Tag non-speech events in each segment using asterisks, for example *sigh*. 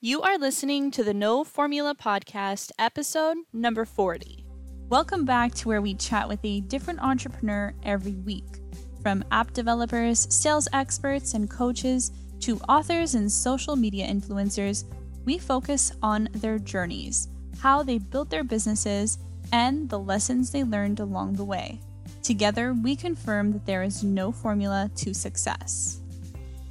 You are listening to the No Formula Podcast, episode number 40. Welcome back to where we chat with a different entrepreneur every week. From app developers, sales experts, and coaches to authors and social media influencers, we focus on their journeys, how they built their businesses, and the lessons they learned along the way. Together, we confirm that there is no formula to success.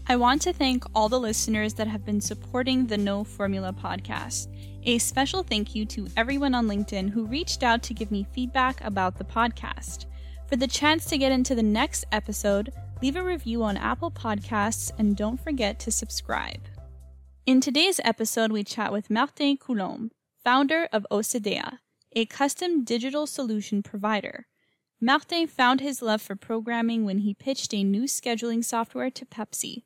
I want to thank all the listeners that have been supporting the No Formula podcast. A special thank you to everyone on LinkedIn who reached out to give me feedback about the podcast. For the chance to get into the next episode, leave a review on Apple Podcasts and don't forget to subscribe. In today's episode, we chat with Martin Coulombe, founder of Osedea, a custom digital solution provider. Martin found his love for programming when he pitched a new scheduling software to Pepsi.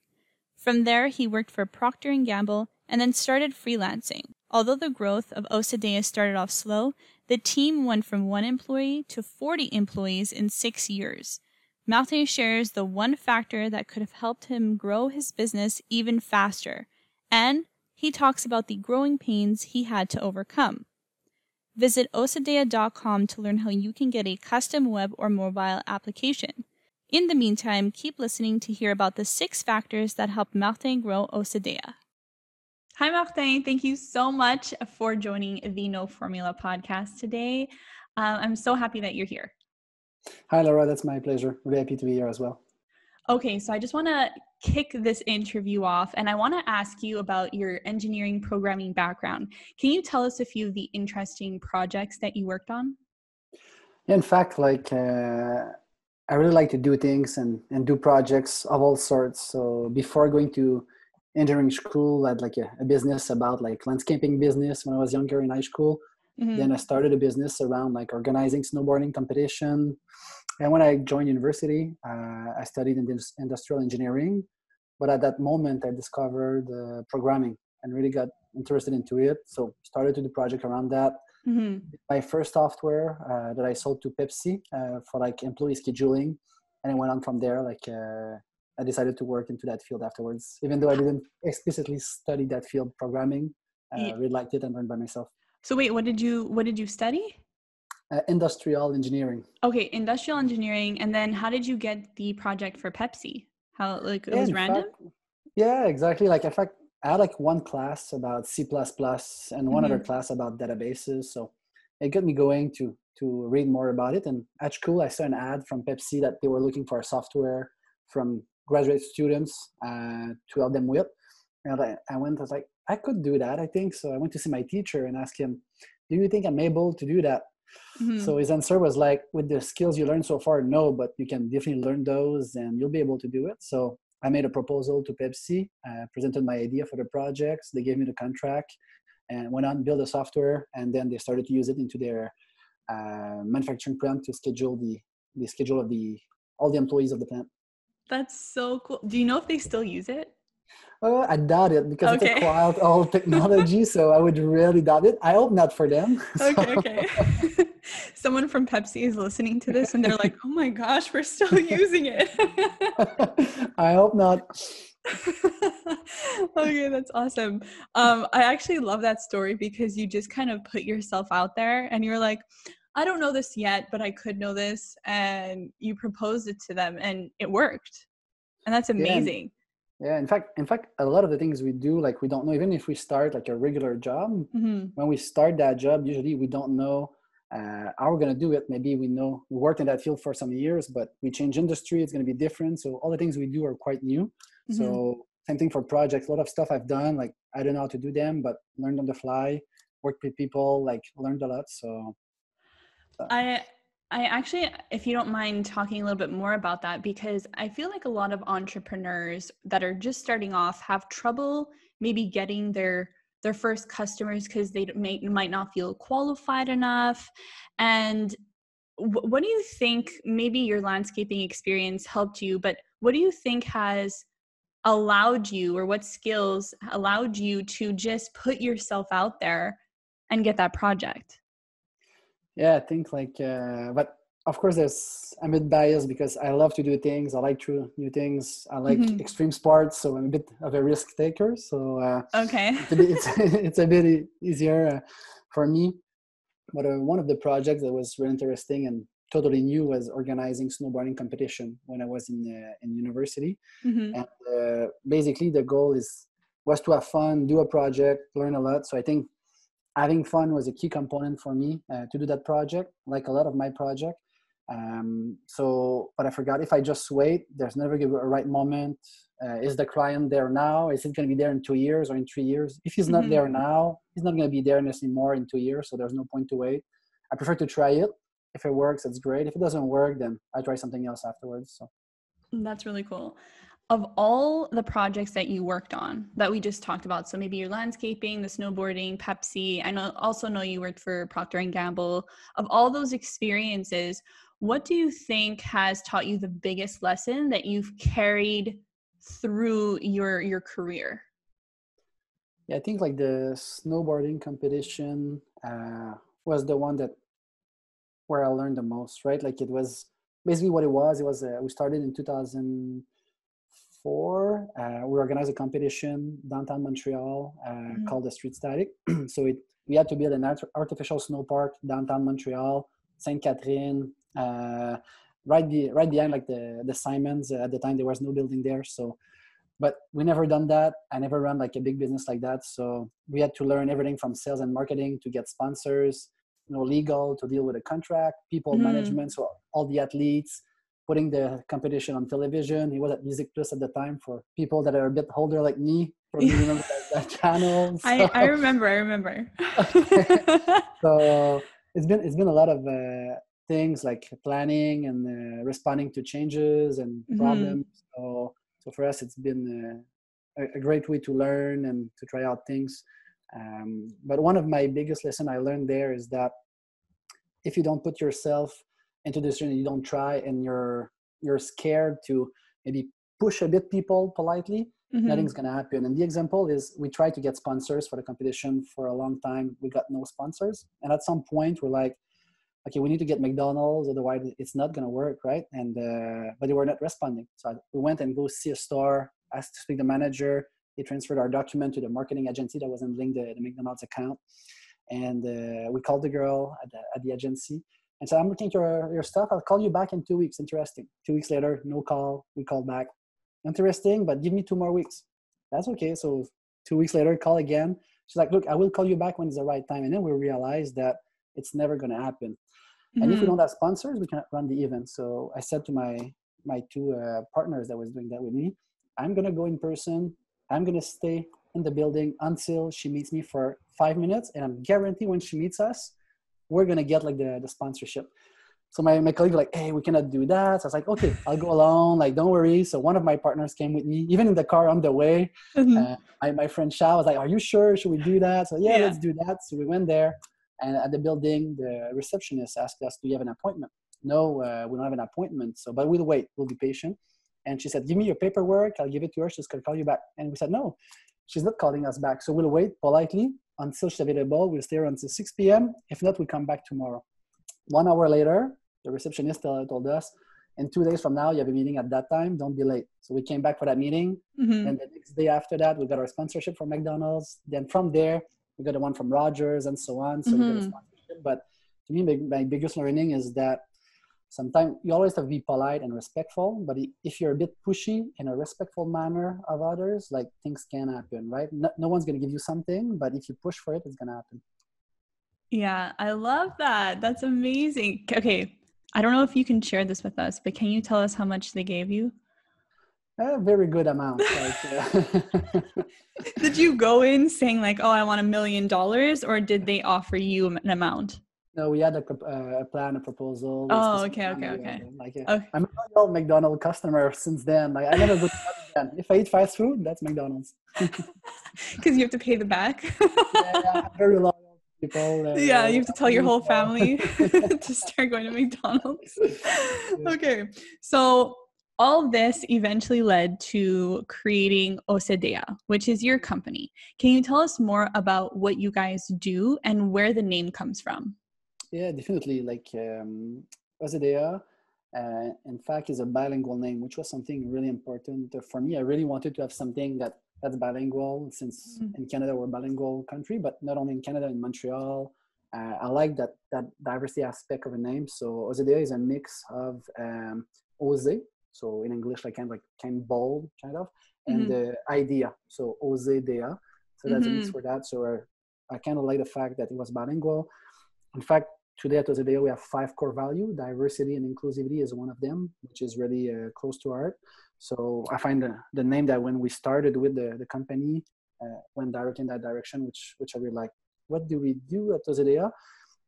From there, he worked for Procter & Gamble and then started freelancing. Although the growth of Osedea started off slow, the team went from one employee to 40 employees in six years. Martin shares the one factor that could have helped him grow his business even faster, and he talks about the growing pains he had to overcome. Visit osedea.com to learn how you can get a custom web or mobile application. In the meantime, keep listening to hear about the six factors that helped Martin grow Osedea. Hi, Martin. Thank you so much for joining the No Formula podcast today. Uh, I'm so happy that you're here. Hi, Laura. That's my pleasure. Really happy to be here as well. Okay, so I just want to kick this interview off and I want to ask you about your engineering programming background. Can you tell us a few of the interesting projects that you worked on? In fact, like uh, I really like to do things and, and do projects of all sorts. So before going to engineering school, I had like a, a business about like landscaping business when I was younger in high school. Mm-hmm. Then I started a business around like organizing snowboarding competition. And when I joined university, uh, I studied in industrial engineering. But at that moment, I discovered uh, programming and really got interested into it. So started to do project around that. Mm-hmm. My first software uh, that I sold to Pepsi uh, for like employee scheduling, and it went on from there. Like uh, I decided to work into that field afterwards, even though I didn't explicitly study that field programming. I yeah. really liked it and learned by myself. So wait, what did you what did you study? Uh, industrial engineering. Okay, industrial engineering, and then how did you get the project for Pepsi? How like it yeah, was random? Fact, yeah, exactly. Like in fact, I had like one class about C++ and one mm-hmm. other class about databases. So it got me going to to read more about it. And at school, I saw an ad from Pepsi that they were looking for software from graduate students uh, to help them with. And I, I went, I was like, I could do that, I think. So I went to see my teacher and asked him, Do you think I'm able to do that? Mm-hmm. So his answer was like, With the skills you learned so far, no, but you can definitely learn those and you'll be able to do it. So I made a proposal to Pepsi, uh, presented my idea for the projects. They gave me the contract and went on build the software. And then they started to use it into their uh, manufacturing plant to schedule the the schedule of the all the employees of the plant. That's so cool. Do you know if they still use it? Uh, I doubt it because okay. it's a quite old *laughs* technology, so I would really doubt it. I hope not for them. Okay, okay. *laughs* *laughs* Someone from Pepsi is listening to this and they're like, *laughs* "Oh my gosh, we're still using it." *laughs* I hope not. *laughs* okay, that's awesome. Um, I actually love that story because you just kind of put yourself out there and you're like, I don't know this yet, but I could know this, and you proposed it to them, and it worked, and that's amazing. Yeah yeah in fact in fact a lot of the things we do like we don't know even if we start like a regular job mm-hmm. when we start that job usually we don't know uh, how we're going to do it maybe we know we worked in that field for some years but we change industry it's going to be different. So all the things we do are quite new. Mm-hmm. so same thing for projects a lot of stuff i've done like i don't know how to do them but learned on the fly worked with people like learned a lot so. Uh, i I actually, if you don't mind talking a little bit more about that, because I feel like a lot of entrepreneurs that are just starting off have trouble maybe getting their their first customers because they may, might not feel qualified enough. And what do you think? Maybe your landscaping experience helped you, but what do you think has allowed you, or what skills allowed you to just put yourself out there and get that project? yeah i think like uh, but of course, there's I'm a bit biased because I love to do things. I like to new things. I like mm-hmm. extreme sports, so I'm a bit of a risk taker. So uh, okay, it's, a bit, it's, *laughs* it's a bit easier uh, for me. But uh, one of the projects that was really interesting and totally new was organizing snowboarding competition when I was in uh, in university. Mm-hmm. And uh, basically, the goal is was to have fun, do a project, learn a lot. So I think having fun was a key component for me uh, to do that project, like a lot of my project. Um, so, but I forgot if I just wait, there's never a right moment. Uh, is the client there now? Is it going to be there in two years or in three years? If he's not mm-hmm. there now, he's not going to be there anymore in two years. So there's no point to wait. I prefer to try it. If it works, it's great. If it doesn't work, then I try something else afterwards. So that's really cool. Of all the projects that you worked on that we just talked about, so maybe your landscaping, the snowboarding, Pepsi. I know also know you worked for Procter and Gamble. Of all those experiences, what do you think has taught you the biggest lesson that you've carried through your your career? Yeah i think like the snowboarding competition uh, was the one that where i learned the most right? Like it was basically what it was. It was uh, we started in 2004 uh, we organized a competition downtown montreal uh, mm-hmm. called the street static. *clears throat* So it we had to build an artificial snow park downtown montreal sainte catherine right the right behind like the the Simons uh, at the time there was no building there so but we never done that i never run like a big business like that so we had to learn everything from sales and marketing to get sponsors you know legal to deal with a contract people mm-hmm. management so all the athletes putting the competition on television he was at MusiquePlus at the time for people that are a bit older like me probably remember *laughs* that, that channel so. I, I remember i remember *laughs* so *laughs* it's been it's been a lot of uh, things like planning and uh, responding to changes and mm-hmm. problems. So, so for us, it's been a, a, great way to learn and to try out things. Um, but one of my biggest lesson I learned there is that if you don't put yourself into this journey, you don't try, and you're you're scared to maybe push a bit people politely, mm-hmm. nothing's gonna happen. And the example is we tried to get sponsors for the competition for a long time. We got no sponsors, and at some point we're like, okay, we need to get McDonald's, otherwise it's not gonna work, right? And uh, but they were not responding. So we went and go see a store, asked to speak to the manager. They transferred our document to the marketing agency that was handling the, the McDonald's account, and uh, we called the girl at the, at the agency and so "I'm looking at your, your stuff. I'll call you back in two weeks. Interesting." Two weeks later, no call. We called back. Interesting, but give me two more weeks. That's okay. So two weeks later, call again. She's like, "Look, I will call you back when it's the right time." And then we realized that it's never going to happen Mm-hmm. And if we mm-hmm. don't have sponsors, we cannot run the event. So I said to my my two uh, partners that was doing that with me, I'm gonna go in person. I'm gonna stay in the building until she meets me for five minutes, and I'm guarantee when she meets us, we're gonna get like the the sponsorship. So my, my colleague like, hey, we cannot do that. So I was like, okay, I'll go alone. Like, don't worry. So one of my partners came with me, even in the car on the way. Mm-hmm. Uh, my, my friend Shao was like, are you sure? Should we do that? So yeah, yeah, let's do that. So we went there. And at the building, the receptionist asked us, "Do you have an appointment?" No, uh, we don't have an appointment. So, but we'll wait. We'll be patient. And she said, "Give me your paperwork. I'll give it to her. She's gonna call you back." And we said, "No, she's not calling us back. So we'll wait politely until she's available. We'll stay until 6 p.m. If not, we come back tomorrow." One hour later, the receptionist told us, "In two days from now, you have a meeting at that time. Don't be late." So we came back for that meeting. Mm-hmm. And the next day after that, we got our sponsorship from McDonald's. Then from there, we got the one from Rogers and so on. So mm-hmm. But to me, my, my biggest learning is that sometimes you always have to be polite and respectful. But if you're a bit pushy in a respectful manner of others, like things can happen, right? No, no one's going to give you something, but if you push for it, it's going to happen. Yeah, I love that. That's amazing. Okay, I don't know if you can share this with us, but can you tell us how much they gave you? A very good amount. Like, uh, *laughs* did you go in saying like, "Oh, I want a million dollars," or did they offer you an amount? No, we had a, uh, a plan, a proposal. Oh, okay, okay, okay. Like, uh, okay. I'm a old McDonald's customer since then. Like, I never go again. If I eat fast food, that's McDonald's. *laughs* Because you have to pay the back. *laughs* yeah, very loyal people. Uh, yeah, you have to tell your whole family to start going to McDonald's. okay, so all this eventually led to creating Osedea, which is your company. Can you tell us more about what you guys do and where the name comes from? Yeah, definitely. Like um, Osedea, uh, in fact, is a bilingual name, which was something really important for me. I really wanted to have something that that's bilingual since mm-hmm. in Canada we're a bilingual country, but not only in Canada, in Montreal. Uh, I like that that diversity aspect of a name. So Osedea is a mix of um, Oze, so in English like kind of like kind of bold kind of, and mm-hmm. the idea. So Osedea. So that's mm-hmm. mm-hmm. for that. So I, I kind of like the fact that it was bilingual. In fact, today at Osedea we have five core value. Diversity and inclusivity is one of them, which is really uh, close to heart. So I find the, the name that when we started with the, the company uh, went direct in that direction, which which I really like. What do we do at Osedea?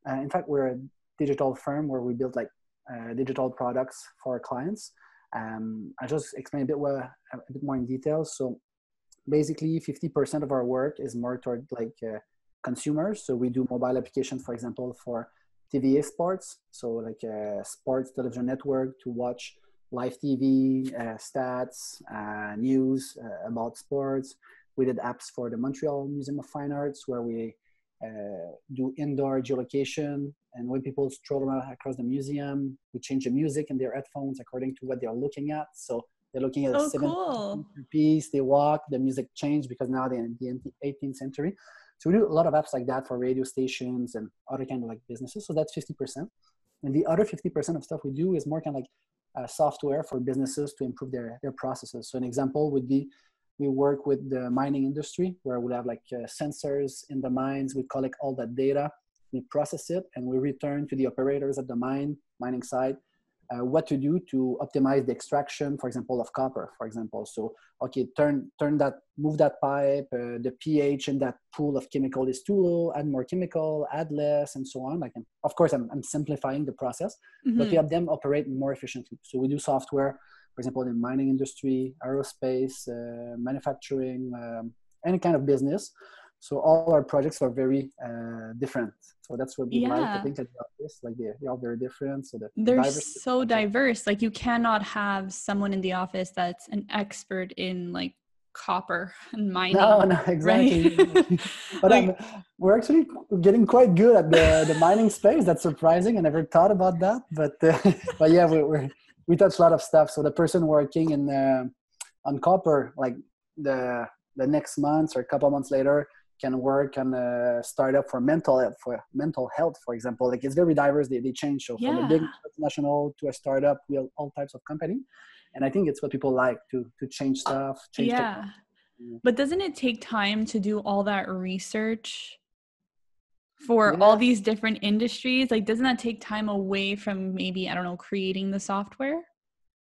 Uh, in fact, we're a digital firm where we build like uh, digital products for our clients. Um, I just explain a bit, a bit more in detail. So basically, 50% of our work is more toward like uh, consumers. So we do mobile applications, for example, for TVA sports. So like a uh, sports television network to watch live TV, uh, stats, uh, news uh, about sports. We did apps for the Montreal Museum of Fine Arts where we do indoor geolocation. And when people stroll around across the museum, we change the music in their headphones according to what they're looking at. So they're looking at oh, a seven cool. piece, they walk, the music changed because now they're in the 18th century. So we do a lot of apps like that for radio stations and other kind of like businesses. So that's 50%. And the other 50% of stuff we do is more kind of like uh, software for businesses to improve their, their processes. So an example would be we work with the mining industry where we have like uh, sensors in the mines. We collect all that data, we process it, and we return to the operators at the mine, mining site, uh, what to do to optimize the extraction, for example, of copper, for example. So, okay, turn turn that, move that pipe, uh, the pH in that pool of chemical is too low, add more chemical, add less, and so on. Like, of course, I'm, I'm simplifying the process, mm-hmm. but we have them operate more efficiently. So we do software, for example, in mining industry, aerospace, uh, manufacturing, um, any kind of business. So all our projects are very uh, different. So that's what we yeah. like. I think at the office, like they, they are all very different. So they're so diverse. Like you cannot have someone in the office that's an expert in like copper *laughs* and mining. No, no, exactly. Right? *laughs* but like, um, we're actually getting quite good at the, the mining space. That's surprising. I never thought about that. But uh, *laughs* but yeah, we we we touch a lot of stuff. So the person working in uh, on copper, like the the next month or a couple months later, can work on a uh, startup for mental health, for mental health, for example. Like it's very diverse. They, they change. So yeah. from a big national to a startup, we have all types of company. And I think it's what people like to to change stuff. Change yeah. But doesn't it take time to do all that research for yeah. all these different industries? Like, doesn't that take time away from maybe, I don't know, creating the software?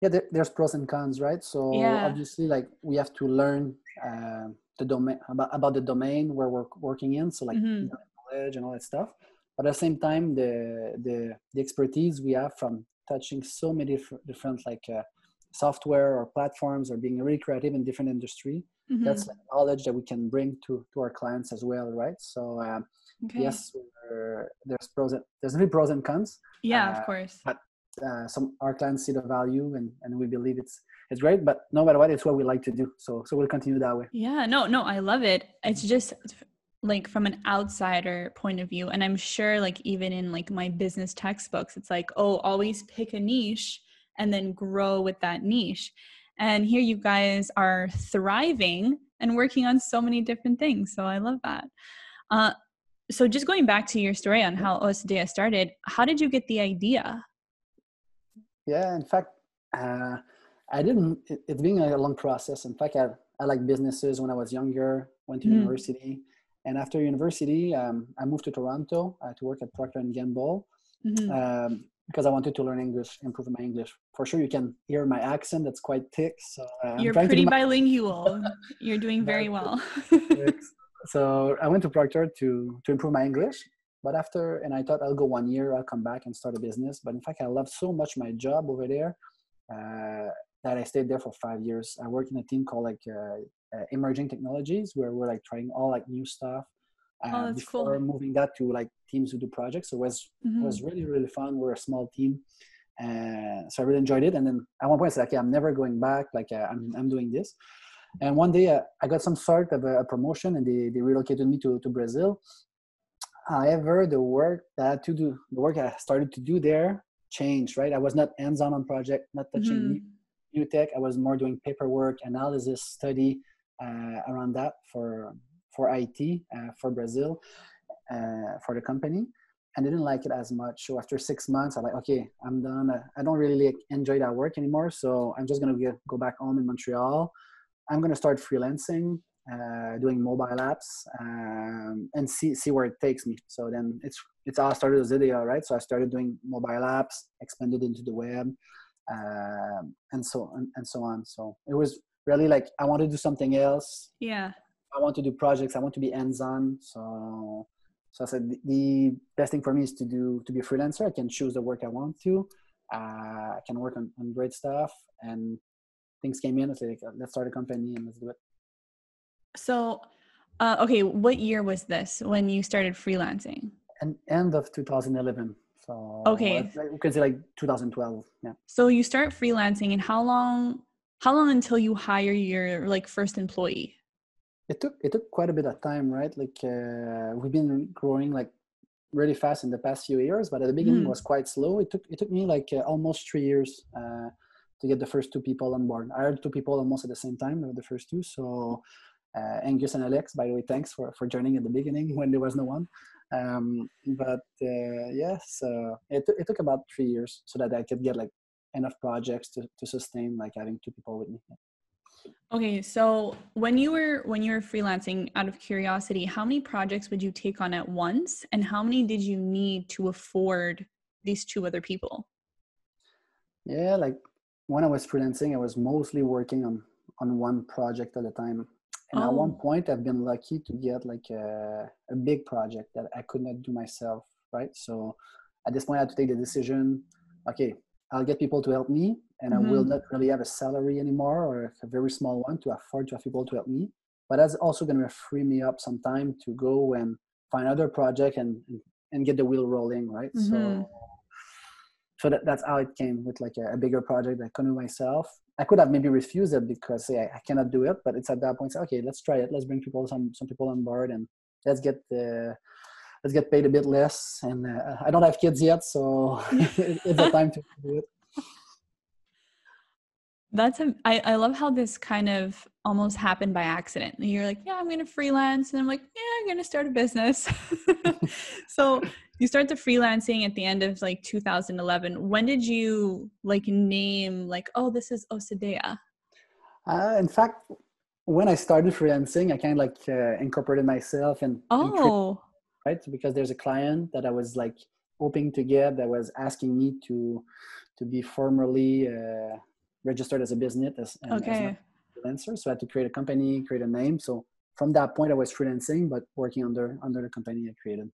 Yeah, there, there's pros and cons, right? So obviously, like we have to learn uh, the domain about, about the domain where we're working in so like mm-hmm. knowledge and all that stuff but at the same time the the, the expertise we have from touching so many different, different like uh, software or platforms or being really creative in different industry mm-hmm. that's like knowledge that we can bring to to our clients as well right so um, okay. yes there's pros and, there's really pros and cons yeah uh, of course but uh, some our clients see the value and and we believe it's it's great but no matter what it's what we like to do. So so we'll continue that way. Yeah no no i love it. It's just like from an outsider point of view and i'm sure like even in like my business textbooks it's like oh always pick a niche and then grow with that niche. And here you guys are thriving and working on so many different things so i love that. Uh, so just going back to your story on how Osedea started how did you get the idea? Yeah in fact uh, I didn't. It, has been a long process. In fact, I I like businesses when I was younger. Went to mm. university, and after university, um, I moved to Toronto uh, to work at Procter and Gamble mm-hmm. um, because I wanted to learn English, improve my English. For sure, you can hear my accent; that's quite thick. So uh, you're pretty my- bilingual. *laughs* you're doing very well. *laughs* so I went to Procter to to improve my English. But after, and I thought I'll go one year, I'll come back and start a business. But in fact, I loved so much my job over there. Uh, that I stayed there for five years. I worked in a team called like uh, uh, emerging technologies, where we're like trying all like new stuff. Uh, oh, that's before cool. moving that to like teams who do projects, so it was mm-hmm. was really really fun. We're a small team, and so I really enjoyed it. And then at one point, I said, "Okay, I'm never going back. Like uh, I'm I'm doing this." And one day, uh, I got some sort of a, a, promotion, and they they relocated me to to Brazil. However, the work that to do, the work I started to do there changed, right? I was not hands-on on project, not touching Mhm. New, new tech. I was more doing paperwork, analysis, study uh, around that for for IT uh, for Brazil uh, for the company. And I didn't like it as much. So after six months, I'm like, okay, I'm done. I don't really enjoy that work anymore. So I'm just gonna get, go back home in Montreal. I'm gonna start freelancing, uh, doing mobile apps, um, and see see where it takes me. So then it's it's all started as video, right? So I started doing mobile apps, expanded into the web, um, and so and, and so on. So it was really like I want to do something else. Yeah. I want to do projects. I want to be hands-on. So, so I said the- best thing for me is to do to be a freelancer. I can choose the work I want to. Uh, I can work on, on great stuff, and things came in. It's like let's start a company and let's do it. So, uh, okay, what year was this when you started freelancing? And end of 2011. So Okay. we can say like 2012. Yeah. So you start freelancing, and how long? How long until you hire your like first employee? it took it took quite a bit of time right like uh, we've been growing like really fast in the past few years but at the beginning Mhm. was quite slow it took it took me like uh, almost three years uh, to get the first two people on board i hired two people almost at the same time the first two so uh, angus and alex by the way thanks for for joining at the beginning *laughs* when there was no one um, but uh, yes uh, it, took it took about three years so that i could get like enough projects to, to sustain like having two people with me Okay, so when you were when you were freelancing, out of curiosity, how many projects would you take on at once, and how many did you need to afford these two other people? Yeah, like when I was freelancing, I was mostly working on on one project at a time. And at one point, I've been lucky to get like a, a big project that I could not do myself, right? So at this point, I had to take the decision. Okay, I'll get people to help me, and I will Mhm. not really have a salary anymore or a very small one to afford to have people to help me. But that's also going to free me up some time to go and find other project and and get the wheel rolling, right? Mhm. So so that, that's how it came with like a, a bigger project that I couldn't do myself. I could have maybe refused it because say, I, I cannot do it, but it's at that point, say, okay, let's try it. Let's bring people, some some people on board, and let's get the let's get paid a bit less. And uh, I don't have kids yet, so *laughs* it's the time to do it. That's a, I, I love how this kind of almost happened by accident. You're like, yeah, I'm going to freelance. And I'm like, yeah, I'm going to start a business. *laughs* so you start the freelancing at the end of like 2011. When did you like name like, oh, this is Osedea? Uh, in fact, when I started freelancing, I kind of like uh, incorporated myself and Oh, right because there's a client that I was like hoping to get that was asking me to to be formally uh, registered as a business as, and as a freelancer. So I had to create a company, create a name. So from that point, I was freelancing, but working under under the company I created.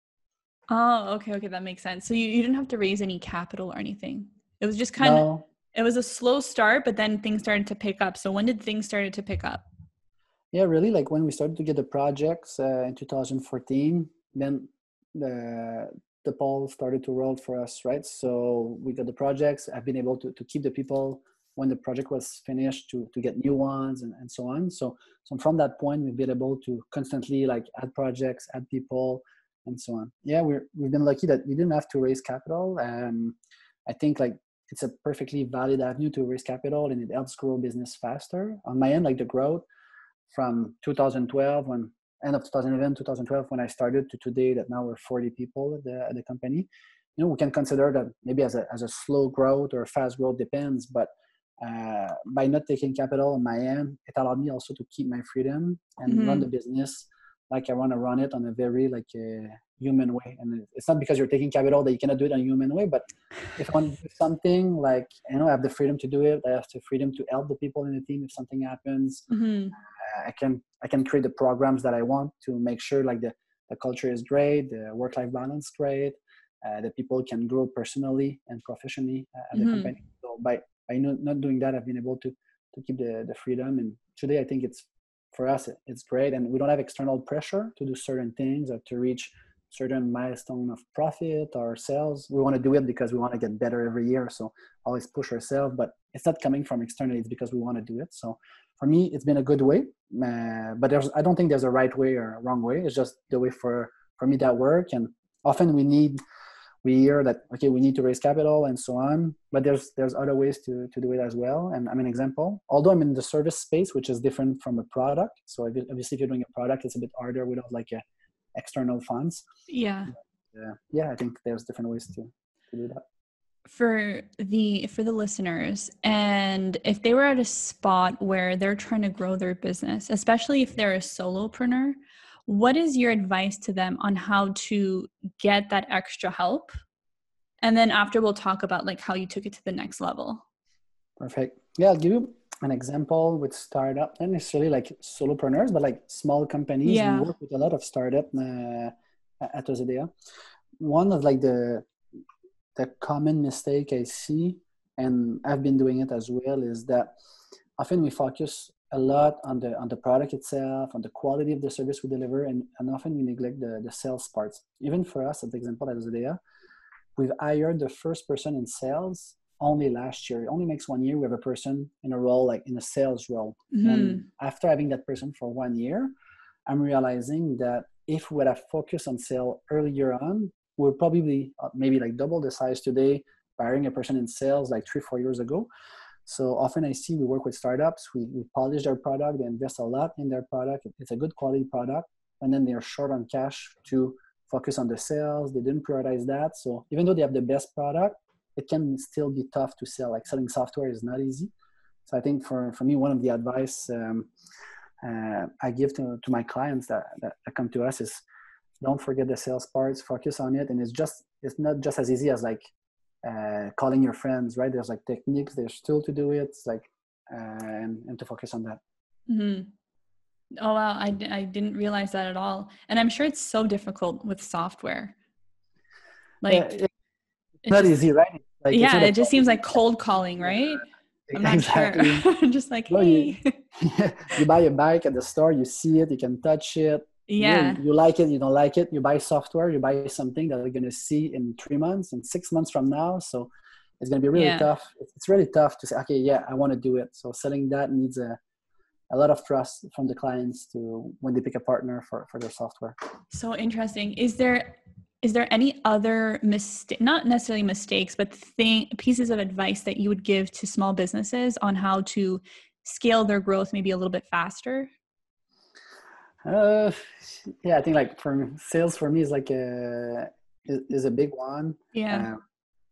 Oh, okay. Okay. That makes sense. So you, you didn't have to raise any capital or anything. It was just kind of, it was a slow start, but then things started to pick up. So when did things started to pick up? yeah, really. Like when we started to get the projects uh, in 2014, then the the ball started to roll for us, right? So we got the projects. I've been able to, to keep the people when the project was finished to, to get new ones and, and so on. So, so from that point, we've been able to constantly like add projects, add people, and so on. Yeah, we're, we've been lucky that we didn't have to raise capital. Um, I think like it's a perfectly valid avenue to raise capital and it helps grow business faster. On my end, like the growth from 2012 when end of 2011 2012 when i started to today that now we're 40 people at the, at the company you know we can consider that maybe as a, as a slow growth or fast growth depends but uh, by not taking capital on my end it allowed me also to keep my freedom and run Mhm. the business like i want to run it on a very like a human way. And it's not because you're taking capital that you cannot do it in a human way but if i want to do *laughs* something like you know i have the freedom to do it. I have the freedom to help the people in the team if something happens. Hmm I can I can create the programs that I want to make sure like the, the culture is great, the work life balance great, uh, the people can grow personally and professionally uh, at the company. So by by not, not doing that, I've been able to to keep the the freedom. And today, I think it's for us it's great, and we don't have external pressure to do certain things or to reach certain milestone of profit or sales. We want to do it because we want to get better every year. So always push ourselves, but it's not coming from externally. It's because we want to do it. So for me, it's been a good way. Uh, but there's, I don't think there's a right way or a wrong way. It's just the way for for me that work. And often we need we hear that okay we need to raise capital and so on but there's there's other ways to to do it as well. And i'm an example. Although i'm in the service space which is different from a product so obviously if you're doing a product it's a bit harder without like a external funds. Yeah. Uh, yeah i think there's different ways to, to do that. For the for the listeners and if they were at a spot where they're trying to grow their business especially if they're a solopreneur what is your advice to them on how to get that extra help and then after we'll talk about like how you took it to the next level perfect yeah i'll give you an example with startup not necessarily like solopreneurs but like small companies yeah. we work with a lot of startup uh, at Osedea. one of like the the common mistake i see and i've been doing it as well is that often we focus a lot on the on the product itself, on the quality of the service we deliver, and, and often we neglect the, the sales parts. Even for us, as the example at Osedea, we've hired the first person in sales only last year. It only makes one year we have a person in a role like in a sales role. Mm-hmm. And after having that person for one year, I'm realizing that if we would have focused on sale earlier on, we're probably uh, maybe like double the size today hiring a person in sales like three, four years ago. So often I see we work with startups, we, we polish their product, they invest a lot in their product. It's a good quality product. And then they're short on cash to focus on the sales. They didn't prioritize that. So even though they have the best product, it can still be tough to sell. Like selling software is not easy. So I think for, for me, one of the advice um, uh, I give to, to my clients that, that, that come to us is don't forget the sales parts, focus on it. And it's just, it's not just as easy as like uh, calling your friends, right? There's like techniques, there's tool to do it, it's like, uh, and, and to focus on that. Mm-hmm. Oh, wow. I, I didn't realize that at all. And I'm sure it's so difficult with software. Like, yeah, it's, it's not easy, right? Like, yeah, it just seems like cold calling, right? I'm not exactly. *laughs* sure. just like, hey. you, *laughs* you buy a bike at the store, you see it, you can touch it, yeah. you, you, like it you don't like it you buy software you buy something that you're going to see in three months and six months from now so it's going to be really yeah. tough. It's really tough to say okay yeah i want to do it. So selling that needs a, a lot of trust from the clients to when they pick a partner for, for their software. So interesting. Is there is there any other mistake not necessarily mistakes but thing pieces of advice that you would give to small businesses on how to scale their growth maybe a little bit faster uh, yeah, I think like for sales for me is like a is, a big one. Yeah. Uh,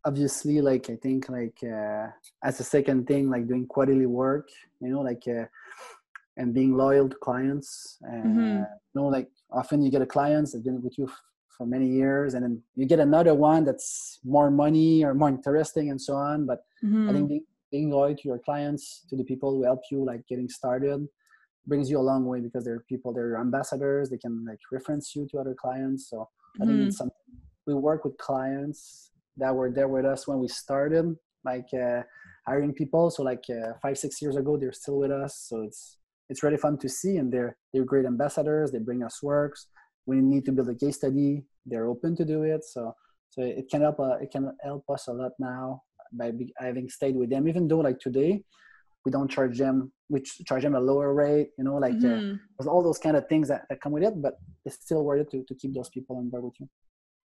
obviously, like I think like uh, as a second thing, like doing quarterly work, you know, like uh, and being loyal to clients. Uh, mm-hmm. You know, like often you get a client that's been with you f- for many years, and then you get another one that's more money or more interesting and so on. But mm-hmm. I think being, being loyal to your clients, to the people who help you, like getting started brings you a long way because there are people, they're ambassadors, they can like reference you to other clients. So I think mm-hmm. it's something we work with clients that were there with us when we started, like uh, hiring people. So like uh, five, six years ago, they're still with us. So it's it's really fun to see, and they're they're great ambassadors. They bring us works. We need to build a case study. They're open to do it. So so it can help. Uh, it can help us a lot now by having stayed with them. Even though like today, we don't charge them we charge them a lower rate you know like mm-hmm. there's all those kind of things that, that come with it but it's still worth it to, to keep those people on board with you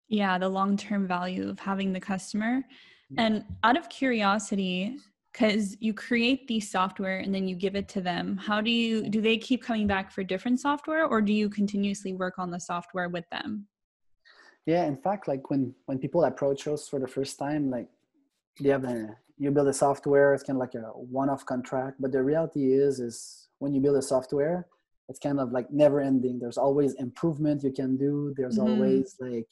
yeah the long-term value of having the customer. And out of curiosity because you create the software and then you give it to them how do you do they keep coming back for different software or do you continuously work on the software with them? Yeah in fact like when when people approach us for the first time like they have a you build a software it's kind of like a one-off contract but the reality is is when you build a software it's kind of like never ending. There's always improvement you can do. There's mm-hmm. always like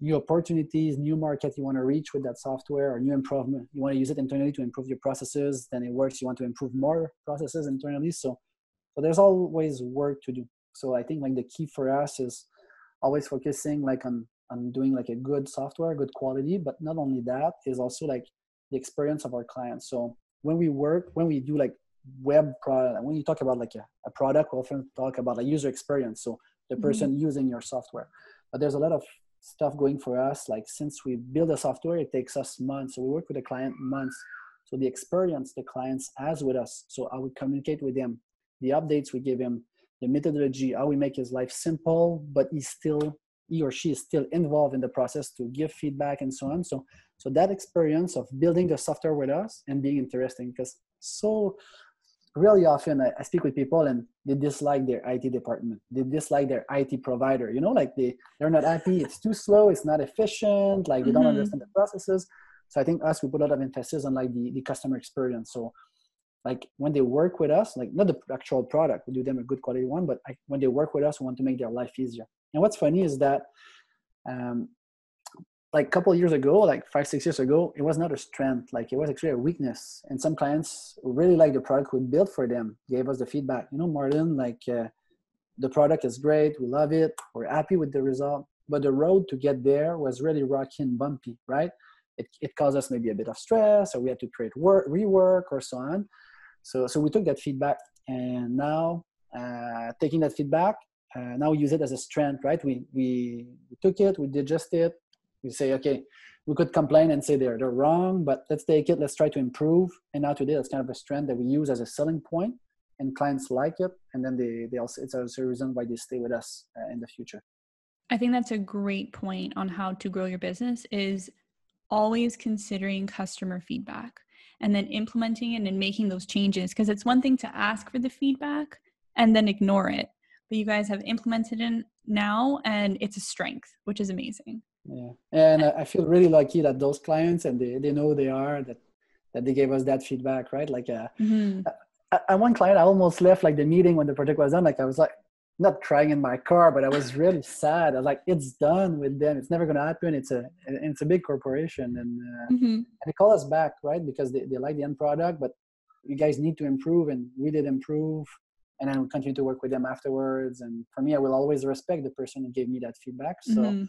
new opportunities new market you want to reach with that software or new improvement. You want to use it internally to improve your processes then it works. You want to improve more processes internally. So so there's always work to do. So i think like the key for us is always focusing like on on doing like a good software good quality. But not only that is also like the experience of our clients. So when we work, when we do like web product, when you talk about like a, a product, we often talk about a user experience. So the mm-hmm. person mm-hmm. using your software. But there's a lot of stuff going for us. Like since we build a software, it takes us months. So we work with the client months. So the experience the clients has with us. So how we communicate with them, the updates we give him, the methodology, how we make his life simple, but he still he or she is still involved in the process to give feedback and so on so so that experience of building the software with us and being interesting because so really often I, I, speak with people and they dislike their IT department. They dislike their IT provider. You know, like they they're not happy. It's too slow. It's not efficient. Like they don't mm-hmm. understand the processes. So I think us we put a lot of emphasis on like the, the customer experience. So like when they work with us, like not the actual product, we do them a good quality one, but I, when they work with us, we want to make their life easier. And what's funny is that um, like a couple years ago, like five, six years ago, it was not a strength. Like it was actually a weakness. And some clients really like the product we built for them, gave us the feedback. You know, Martin, like uh, the product is great. We love it. We're happy with the result. But the road to get there was really rocky and bumpy, right? It, it caused us maybe a bit of stress or we had to create work, rework or so on. So, so we took that feedback and now uh, taking that feedback, uh, now we use it as a strength, right? We, we, we took it, we digested it, we say, okay, we could complain and say they're, they're wrong, but let's take it, let's try to improve. And now today, that's kind of a strength that we use as a selling point and clients like it. And then they, they also, it's also a reason why they stay with us uh, in the future. I think that's a great point on how to grow your business is always considering customer feedback and then implementing it and making those changes because it's one thing to ask for the feedback and then ignore it but you guys have implemented it now and it's a strength which is amazing yeah. And i feel really lucky that those clients and they, they know they are that that they gave us that feedback right? Like uh, mm-hmm. I, one client i almost left like the meeting when the project was done. Like i was like not crying in my car but i was really sad. I was like it's done with them. It's never going to happen. It's a it's a big corporation. And uh, mm-hmm. and they call us back right? Because they, they like the end product but you guys need to improve and we did improve and then we continue to work with them afterwards. And for me i will always respect the person who gave me that feedback. So mm-hmm.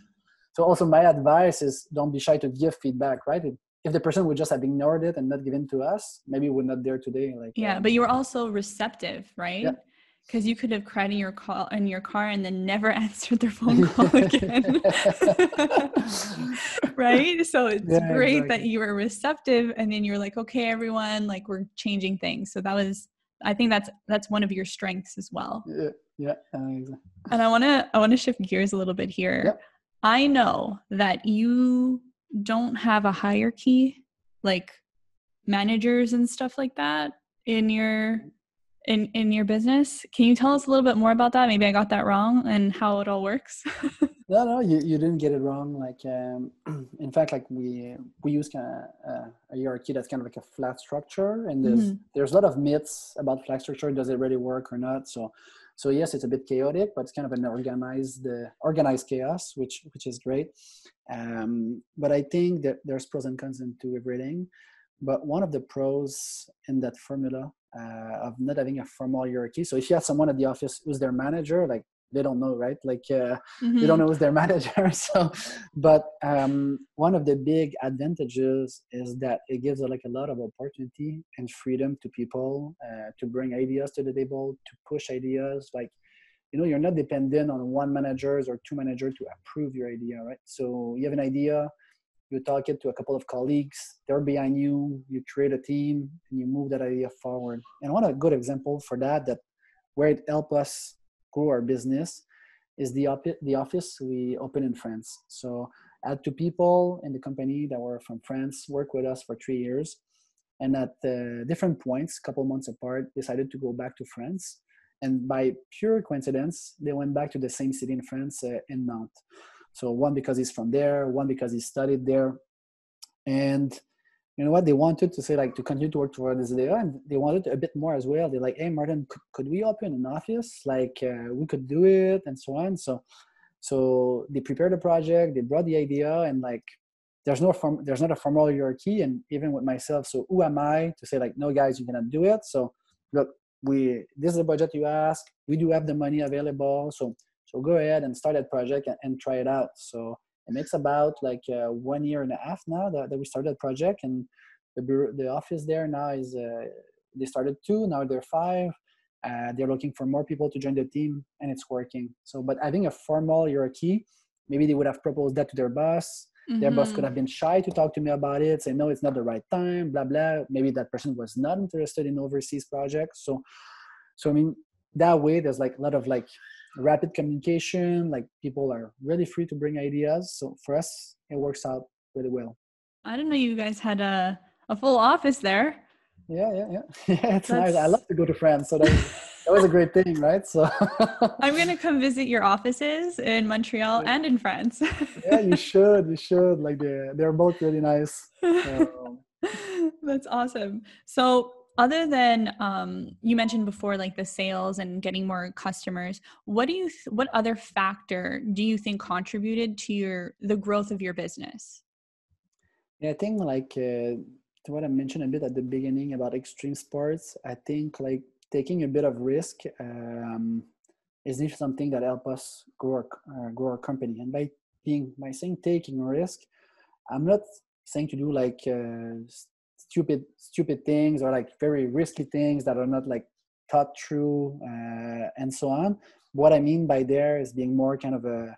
So also my advice is don't be shy to give feedback, right? If the person would just have ignored it and not given to us, maybe we're not there today. Like yeah, um, but you were also receptive, right? Because you could have cried in your call in your car and then never *laughs* answered their phone *laughs* call again, *laughs* right? So it's yeah, great exactly. that you were receptive, and then you're like, okay, everyone, like we're changing things. So that was, I think that's that's one of your strengths as well. Yeah, yeah. Uh, and I want to I want to shift gears a little bit here. Yep I know that you don't have a hierarchy like managers and stuff like that in your in in your business. Can you tell us a little bit more about that? Maybe I got that wrong and how it all works. *laughs* no, no, you, you didn't get it wrong. Like, um, *clears throat* in fact, like we we use kind of uh, a hierarchy that's kind of like a flat structure, and there's mm-hmm. there's a lot of myths about flat structure. Does it really work or not? So so yes, it's a bit chaotic, but it's kind of an organized uh, organized chaos, which which is great. Um, but I think that there's pros and cons into everything. But one of the pros in that formula uh, of not having a formal hierarchy. So if you have someone at the office who's their manager, like they don't know right? Like uh, mm-hmm. *laughs* they don't know who's their *laughs* manager so but um, one of the big advantages is that it gives like a lot of opportunity and freedom to people uh, to bring ideas to the table to push ideas like you know you're not dependent on one managers or two managers to approve your idea right? So you have an idea you talk it to a couple of colleagues they're behind you you create a team and you move that idea forward. And one a good example for that that where it helped us grow our business is the, op- the office we open in France. So I had two people in the company that were from France work with us for three years. And at uh, different points, couple months apart, decided to go back to France. And by pure coincidence, they went back to the same city in France uh, in Nantes. So one because he's from there, one because he studied there. And you know what? They wanted to say like to continue to work toward this idea and they wanted a bit more as well. They're like hey martin could, could we open an office? Like uh, we could do it and so on. So so they prepared the project they brought the idea and like there's no form there's not a formal hierarchy and even with myself so who am i to say like no guys you cannot do it? So look we this is the budget you ask. We do have the money available so so go ahead and start that project and, and try it out. So it makes about like uh, one year and a half now that, that we started the project and the bureau, the office there now is uh, they started two now they're five uh, they're looking for more people to join the team and it's working so but having a formal hierarchy maybe they would have proposed that to their boss mm-hmm. their boss could mm-hmm. have been shy to talk to me about it say no it's not the right time blah blah maybe that person was not interested in overseas projects so so i mean that way there's like a lot of like rapid communication. Like people are really free to bring ideas. So for us, it works out really well. I didn't know you guys had a a full office there. Yeah, yeah, yeah. yeah *laughs* it's That's... nice. I love to go to France, so that was, that was a great *laughs* thing, right? So *laughs* I'm gonna come visit your offices in Montreal yeah. and in France. yeah, you should. You should. Like they're, they're both really nice. So. That's awesome. So other than um, you mentioned before like the sales and getting more customers what do you th- what other factor do you think contributed to your the growth of your business? Yeah i think like uh, what i mentioned a bit at the beginning about extreme sports i think like taking a bit of risk um, is something that help us grow our, uh, grow our company. And by being by saying taking risk i'm not saying to do like uh, stupid stupid things or like very risky things that are not like thought through uh, and so on. What i mean by there is being more kind of a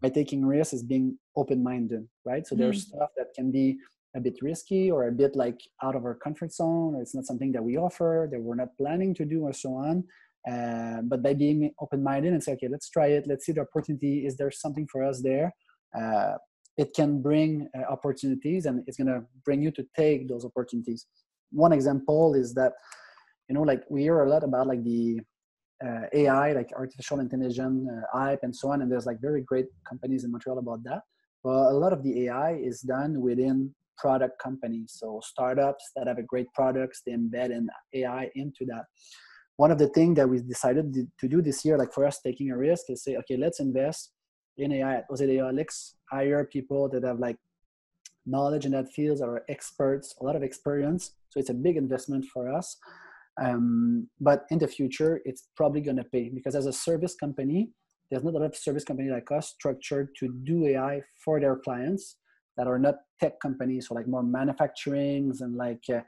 by taking risks is being open-minded right? So mm. there's stuff that can be a bit risky or a bit like out of our comfort zone or it's not something that we offer that we're not planning to do or so on. Uh, but by being open-minded and say okay let's try it. Let's see the opportunity. Is there something for us there? Uh, it can bring uh, opportunities and it's going to bring you to take those opportunities. One example is that you know like we hear a lot about like the uh, ai like artificial intelligence uh, hype and so on and there's like very great companies in montreal about that. But a lot of the ai is done within product companies. So startups that have a great products they embed an ai into that. One of the things that we decided to do this year like for us taking a risk is say okay let's invest in AI at Osedea Let's hire people that have like knowledge in that field or experts, a lot of experience. So it's a big investment for us. Um, but in the future, it's probably going to pay because as a service company, there's not a lot of service company like us structured to do AI for their clients that are not tech companies, so like more manufacturings and like uh,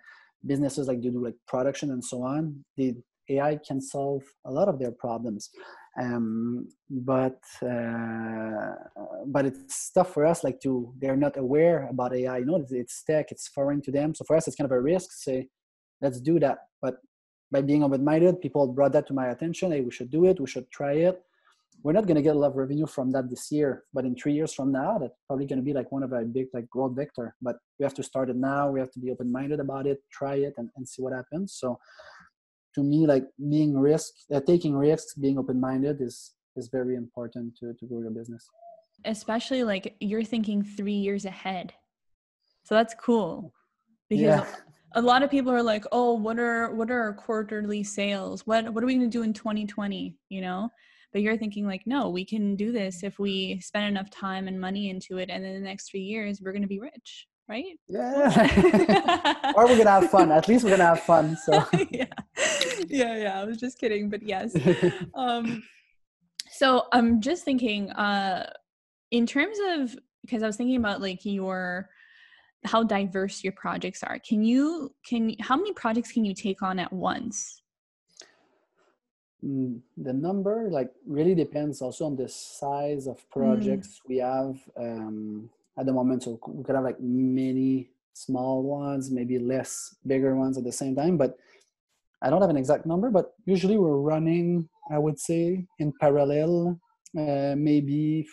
businesses like they do like production and so on. The AI can solve a lot of their problems um, but uh, but it's tough for us like to they're not aware about ai you know it's, tech it's foreign to them. So for us it's kind of a risk say let's do that. But by being open-minded people brought that to my attention. Hey we should do it. We should try it. We're not going to get a lot of revenue from that this year. But in three years from now that's probably going to be like one of our big like growth vector. But we have to start it now. We have to be open-minded about it try it and, and see what happens. So to me like being risk uh, taking risks being open-minded is is very important to, to grow your business. Especially like you're thinking three years ahead. So that's cool. Because yeah. a lot of people are like oh what are what are our quarterly sales? What what are we going to do in 2020 you know? But you're thinking like no we can do this if we spend enough time and money into it and in the next three years we're going to be rich right? Yeah. *laughs* or we're gonna have fun. At least we're gonna have fun. So *laughs* yeah, yeah, yeah. I was just kidding, but yes. *laughs* Um, so I'm just thinking, uh, in terms of because I was thinking about like your how diverse your projects are. Can you can how many projects can you take on at once? Mm, the number like really depends also on the size of mm. projects mm. we have. Um, at the moment. So we could have like many small ones, maybe less bigger ones at the same time. But I don't have an exact number, but usually we're running, I would say, in parallel, uh, maybe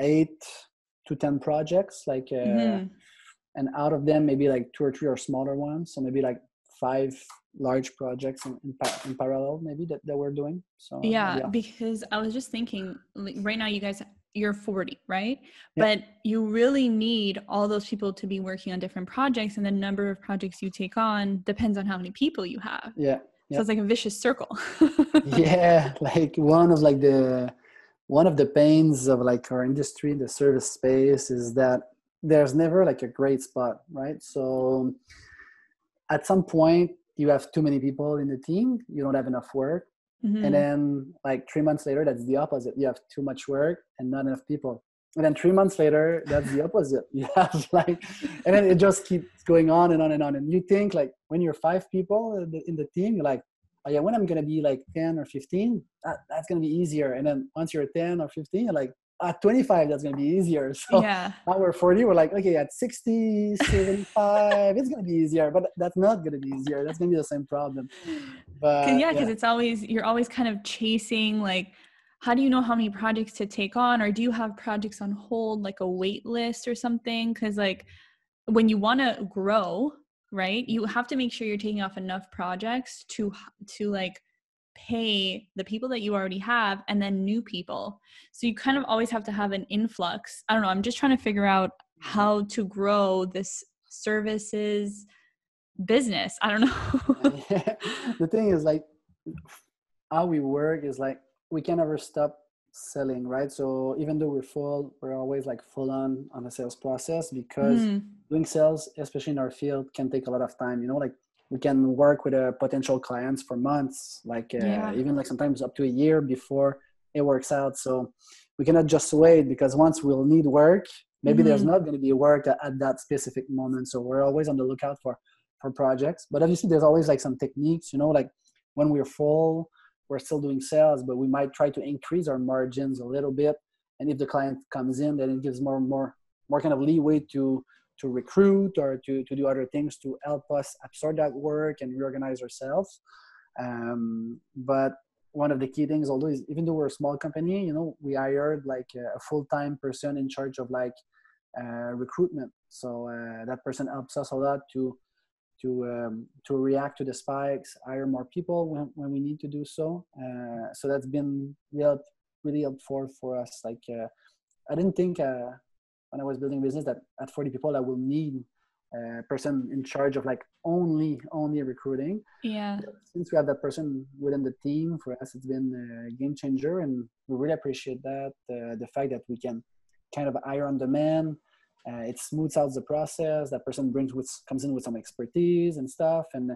eight to 10 projects, like, uh, mm-hmm. and out of them, maybe like two or three are smaller ones. So maybe like five large projects in, in, in parallel, maybe that, that we're doing. So, yeah, yeah, because I was just thinking, right now, you guys you're 40 right? But you really need all those people to be working on different projects and the number of projects you take on depends on how many people you have. Yeah so it's like a vicious circle. *laughs* Yeah like one of like the one of the pains of like our industry the service space is that there's never like a great spot right? So at some point you have too many people in the team you don't have enough work Mm-hmm. And then like three months later, that's the opposite. You have too much work and not enough people. And then three months later, that's the opposite. *laughs* You have like, and then it just keeps going on and on and on. And you think like when you're five people in the team, you're like, oh yeah, when I'm gonna be like 10 or 15, that, that's gonna be easier. And then once you're 10 or 15, you're like, at 25 that's going to be easier *laughs* so yeah. now we're 40 we're like okay at 60 75 it's going to be easier but that's not going to be easier that's going to be the same problem but yeah because yeah. it's always you're always kind of chasing like how do you know how many projects to take on or do you have projects on hold like a wait list or something because like when you want to grow right you have to make sure you're taking off enough projects to to like pay the people that you already have and then new people. So you kind of always have to have an influx. I don't know i'm just trying to figure out how to grow this services business. I don't know. *laughs* *laughs* The thing is like how we work is like we can never stop selling right? So even though we're full we're always like full on on the sales process because mm. doing sales especially in our field can take a lot of time you know? Like we can work with a potential clients for months like uh, yeah. even like sometimes up to a year before it works out so we cannot just wait because once we'll need work maybe mm-hmm. there's not going to be work at, at, that specific moment so we're always on the lookout for for projects but obviously there's always like some techniques you know like when we're full we're still doing sales, but we might try to increase our margins a little bit. And if the client comes in, then it gives more more more kind of leeway to to recruit or to, to do other things to help us absorb that work and reorganize ourselves. Um, but one of the key things, although is, even though we're a small company, you know, we hired like a, full-time person in charge of like uh, recruitment. So uh, that person helps us a lot to to um, to react to the spikes, hire more people when, when we need to do so. Uh, so that's been real, really helpful for us. Like uh, I didn't think uh, when I was building business that at 40 people I will need a person in charge of like only only recruiting. Yeah. But since we have that person within the team, for us it's been a game changer, and we really appreciate that. the fact that we can kind of hire on demand uh, it smooths out the process that person brings with comes in with some expertise and stuff and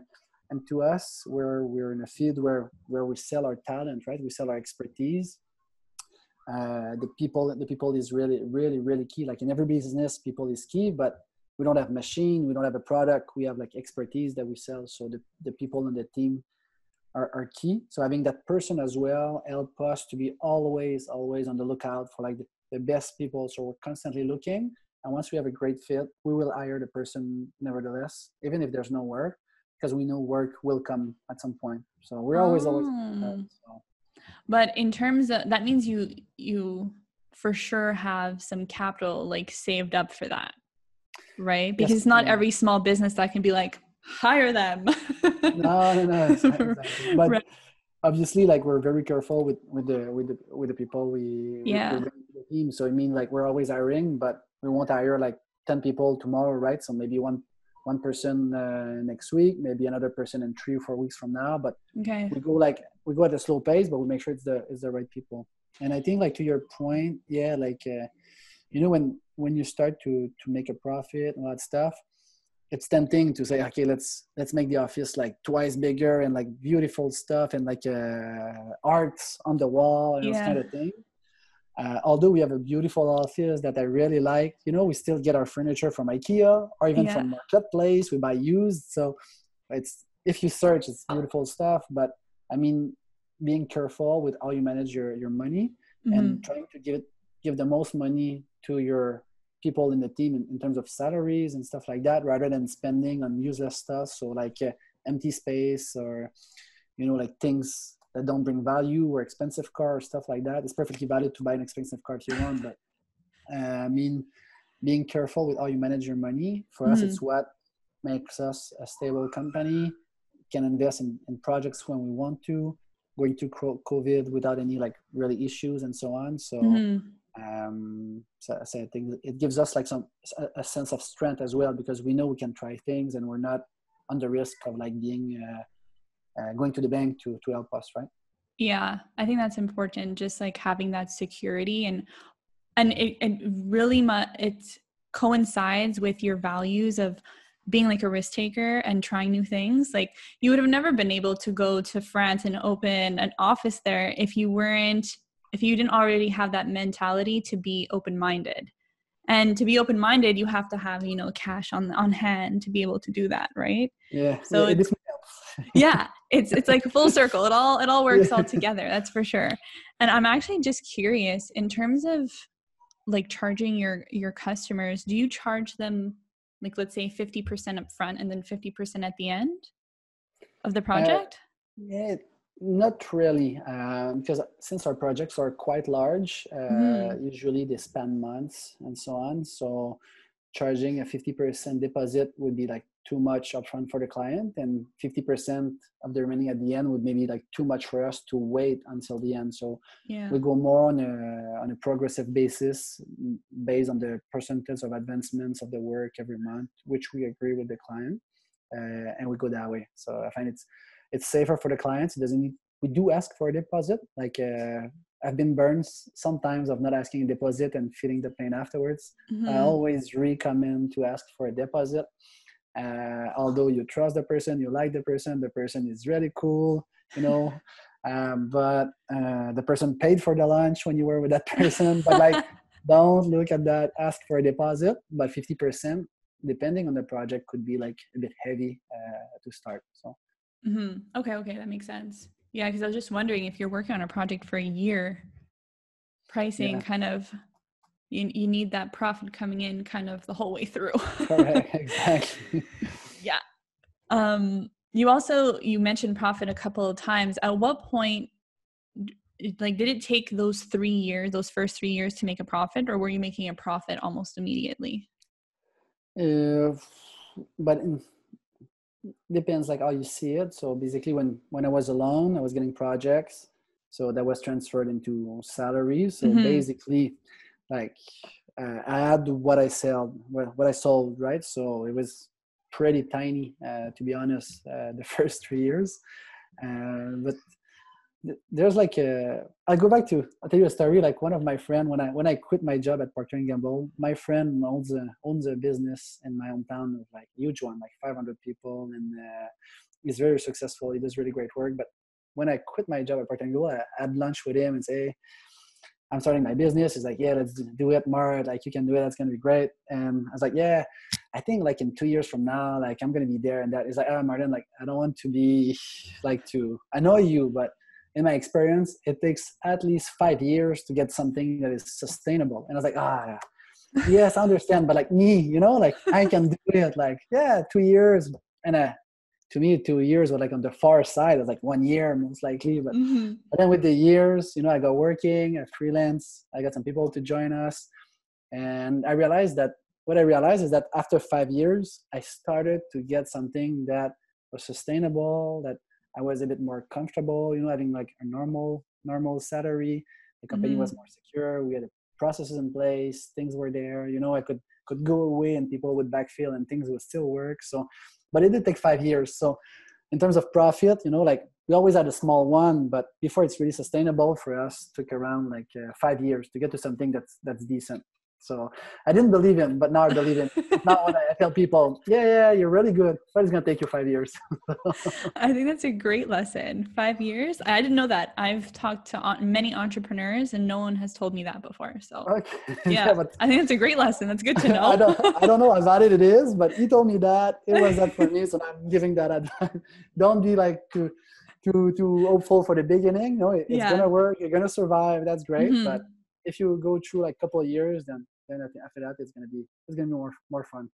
and to us we're we're in a field where where we sell our talent right we sell our expertise uh, the people the people is really really really key like in every business people is key but we don't have machine we don't have a product we have like expertise that we sell so the, the people in the team are, are key so having that person as well help us to be always always on the lookout for like the, the best people so we're constantly looking and once we have a great fit, we will hire the person nevertheless, even if there's no work, because we know work will come at some point. So we're always always. That, so. But in terms of that means you you for sure have some capital like saved up for that, right? Because yes, not yeah. every small business that can be like hire them. no, no, no. Exactly. *laughs* But right. obviously, like we're very careful with with the with the with the people we yeah. the team. So I mean, like we're always hiring, but we won't hire like 10 people tomorrow right so maybe one one person uh, next week maybe another person in three or four weeks from now but okay. we go like we go at a slow pace but we make sure it's the it's the right people. And i think like to your point yeah like uh, you know when when you start to to make a profit and all that stuff it's tempting to say okay let's let's make the office like twice bigger and like beautiful stuff and like uh, art on the wall and yeah. this kind of thing uh, although we have a beautiful office that I really like, you know, we still get our furniture from IKEA or even yeah. from marketplace. We buy used, so it's if you search, it's beautiful stuff. But I mean, being careful with how you manage your your money mm-hmm. and trying to give give the most money to your people in the team in, in, terms of salaries and stuff like that, rather than spending on useless stuff. So like uh, empty space or you know like things that don't bring value or expensive car or stuff like that. It's perfectly valid to buy an expensive car if you want, but uh, I mean, being careful with how you manage your money for mm-hmm. us, it's what makes us a stable company. Can invest in, in projects when we want to, going through COVID without any like really issues and so on. So, mm-hmm. um, so, so, I think it gives us like some a, a, sense of strength as well because we know we can try things and we're not under risk of like being uh, uh, going to the bank to to help us right? Yeah i think that's important just like having that security and and it, it really mu- it coincides with your values of being like a risk taker and trying new things. Like you would have never been able to go to france and open an office there if you weren't if you didn't already have that mentality to be open minded and to be open minded you have to have you know cash on on hand to be able to do that right? Yeah so yeah, it's, *laughs* yeah it's it's like full circle it all it all works all *laughs* together that's for sure and i'm actually just curious in terms of like charging your your customers do you charge them like let's say 50% up front and then 50% at the end of the uh, project uh, yeah not really, uh, because since our projects are quite large, uh, mm-hmm. usually they span months and so on. So charging a 50% deposit would be like too much upfront for the client and 50% of the remaining at the end would maybe like too much for us to wait until the end so yeah. we go more on a on a progressive basis based on the percentage of advancements of the work every month which we agree with the client uh, and we go that way so i find it's it's safer for the clients it doesn't need we do ask for a deposit like uh, I've been burned sometimes of not asking a deposit and feeling the pain afterwards. Mm-hmm. I always recommend to ask for a deposit uh, although you trust the person you like the person the person is really cool you know *laughs* um, but uh, the person paid for the lunch when you were with that *laughs* person but like *laughs* don't look at that ask for a deposit but 50% depending on the project could be like a bit heavy uh, to start so mm-hmm. okay okay that makes sense yeah because i was just wondering if you're working on a project for a year pricing yeah. kind of you, you need that profit coming in kind of the whole way through. Correct. *laughs* Exactly. Yeah. Um you also you mentioned profit a couple of times. At what point like did it take those three years those first three years to make a profit or were you making a profit almost immediately? Uh, but in, depends like how you see it. So basically when when i was alone i was getting projects. So that was transferred into salaries. So mm-hmm. basically like uh, I had what I sold, what I sold, right? So it was pretty tiny, uh, to be honest, uh, *laughs* the first three years. Uh, but there's like a, I'll go back to, I'll tell you a story. Like one of my friend, when I when I quit my job at Procter and Gamble, my friend owns a owns a business in my hometown, of like huge one, like 500 people, and uh, he's very successful. He does really great work. But when I quit my job at Procter and Gamble, I had lunch with him and say, I'm starting my business. He's like, yeah, let's do it more. Like you can do it. That's gonna be great. And I was like, yeah, I think like in two years from now, like I'm gonna be there. And that is like, oh, Martin, like I don't want to be like to annoy you, but in my experience, it takes at least five years to get something that is sustainable. And I was like, ah, yes, I understand, but like me, you know, like I can do it. Like yeah, two years, and I to me two years were like on the far side. It's like one year most likely but, mm-hmm. but then with the years you know i got working i freelance i got some people to join us and i realized that what i realized is that after five years i started to get something that was sustainable that i was a bit more comfortable you know having like a normal normal salary. The company mm-hmm. was more secure. We had processes in place. Things were there. You know i could could go away and people would backfill and things would still work. So but it did take five years. So in terms of profit you know like we always had a small one but before it's really sustainable for us took around like uh, five years to get to something that's that's decent so I didn't believe him, but now I believe him. now when I *laughs* tell people, yeah, yeah, you're really good, but it's gonna take you five years. I think that's a great lesson. Five years. I didn't know that. I've talked to many entrepreneurs, and no one has told me that before. So okay. *laughs* yeah, yeah but, I think it's a great lesson. That's good to *laughs* know. I don't, I don't know how valid it is, but he told me that it was that for me, so I'm giving that advice. don't be like too, too, too hopeful for the beginning. No, it's yeah. gonna work. You're gonna survive. That's great, mm-hmm. but if you go through like a couple of years, then then after that it's gonna be it's gonna be more more fun.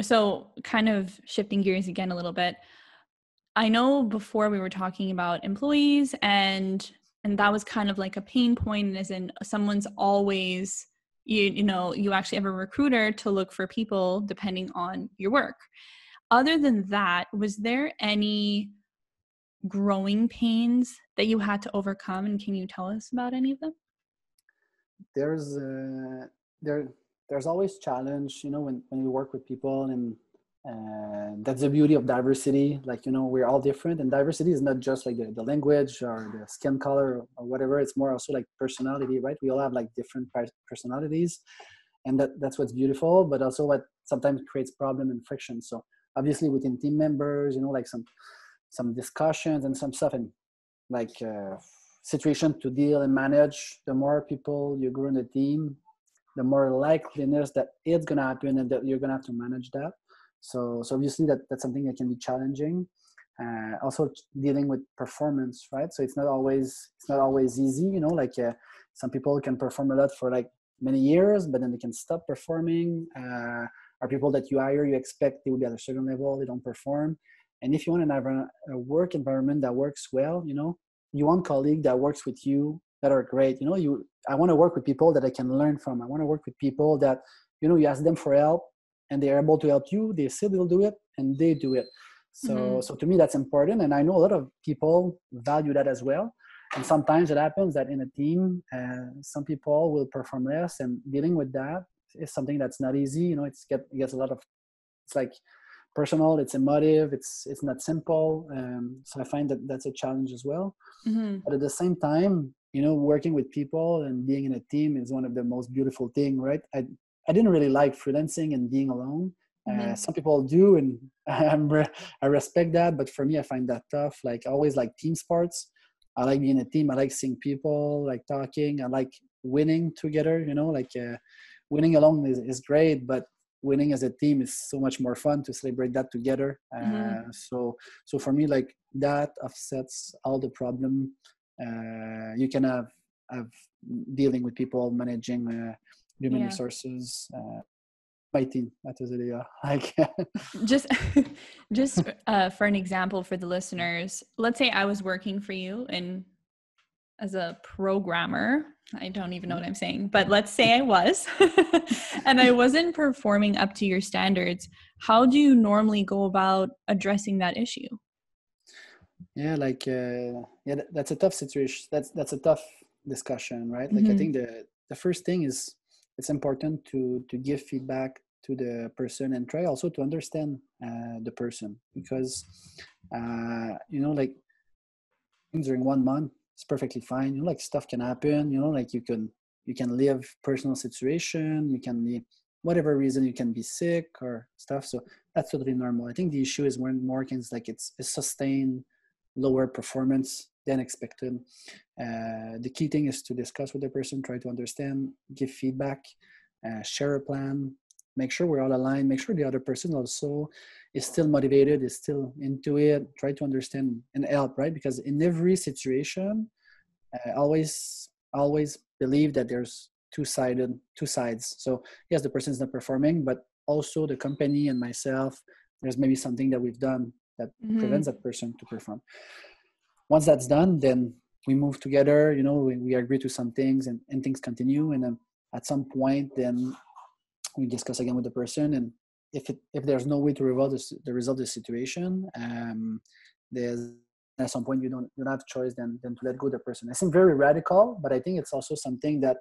So kind of shifting gears again a little bit. I know before we were talking about employees and and that was kind of like a pain point as in someone's always you you know you actually have a recruiter to look for people depending on your work other than that was there any growing pains that you had to overcome and can you tell us about any of them there's uh, there there's always challenge you know when, when you work with people and uh, that's the beauty of diversity. Like you know we're all different and diversity is not just like the, the language or the skin color or whatever. It's more also like personality right? We all have like different personalities and that that's what's beautiful but also what sometimes creates problem and friction. So obviously within team members you know like some some discussions and some stuff and like uh, situation to deal and manage the more people you grow in the team the more likeliness that it's going to happen and that you're going to have to manage that. So so obviously that that's something that can be challenging. Uh, also dealing with performance right? So it's not always it's not always easy you know like uh, some people can perform a lot for like many years but then they can stop performing. Uh, are people that you hire you expect they will be at a certain level they don't perform. And if you want to have a, a work environment that works well you know you want colleague that works with you that are great you know you i want to work with people that i can learn from. I want to work with people that you know you ask them for help and they're able to help you they still will do it and they do it. So mm-hmm. so to me that's important and i know a lot of people value that as well. And sometimes it happens that in a team uh, some people will perform less and dealing with that is something that's not easy you know it's get it gets a lot of it's like personal it's emotive it's it's not simple um, so i find that that's a challenge as well. Mm-hmm. but at the same time you know working with people and being in a team is one of the most beautiful thing right? I i didn't really like freelancing and being alone. Uh, mm-hmm. uh, some people do and *laughs* I'm re- i respect that but for me i find that tough. Like I always like team sports. I like being a team. I like seeing people like talking. I like winning together you know? Like uh, winning alone is, is great but winning as a team is so much more fun to celebrate that together mm-hmm. uh, so so for me like that offsets all the problem uh, you can have have dealing with people managing uh, human yeah. resources uh, my team at Osedea. Like *laughs* just *laughs* just uh, for an example for the listeners, let's say I was working for you and as a programmer, I don't even know what I'm saying, but let's say I was *laughs* and I wasn't performing up to your standards. How do you normally go about addressing that issue? yeah like uh, yeah that's a tough situation that's that's a tough discussion right like mm-hmm. i think the the first thing is it's important to to give feedback to the person and try also to understand uh, the person because uh, you know like during one month it's perfectly fine you know like stuff can happen you know like you can you can live personal situation you can be whatever reason you can be sick or stuff so that's totally normal i think the issue is when more it's like it's, it's sustained lower performance than expected. Uh, the key thing is to discuss with the person, try to understand, give feedback, uh, share a plan, make sure we're all aligned, make sure the other person also is still motivated, is still into it, try to understand and help, right? Because in every situation, uh, always, always believe that there's two-sided, two sides. So yes, the person is not performing, but also the company and myself, there's maybe something that we've done that mm-hmm. prevents that person to perform once that's done then we move together you know we, we agree to some things and, and things continue and then at some point then we discuss again with the person and if it if there's no way to resolve this, the resolve the situation um there's at some point you don't you don't have choice than than to let go the person. I seem very radical, but I think it's also something that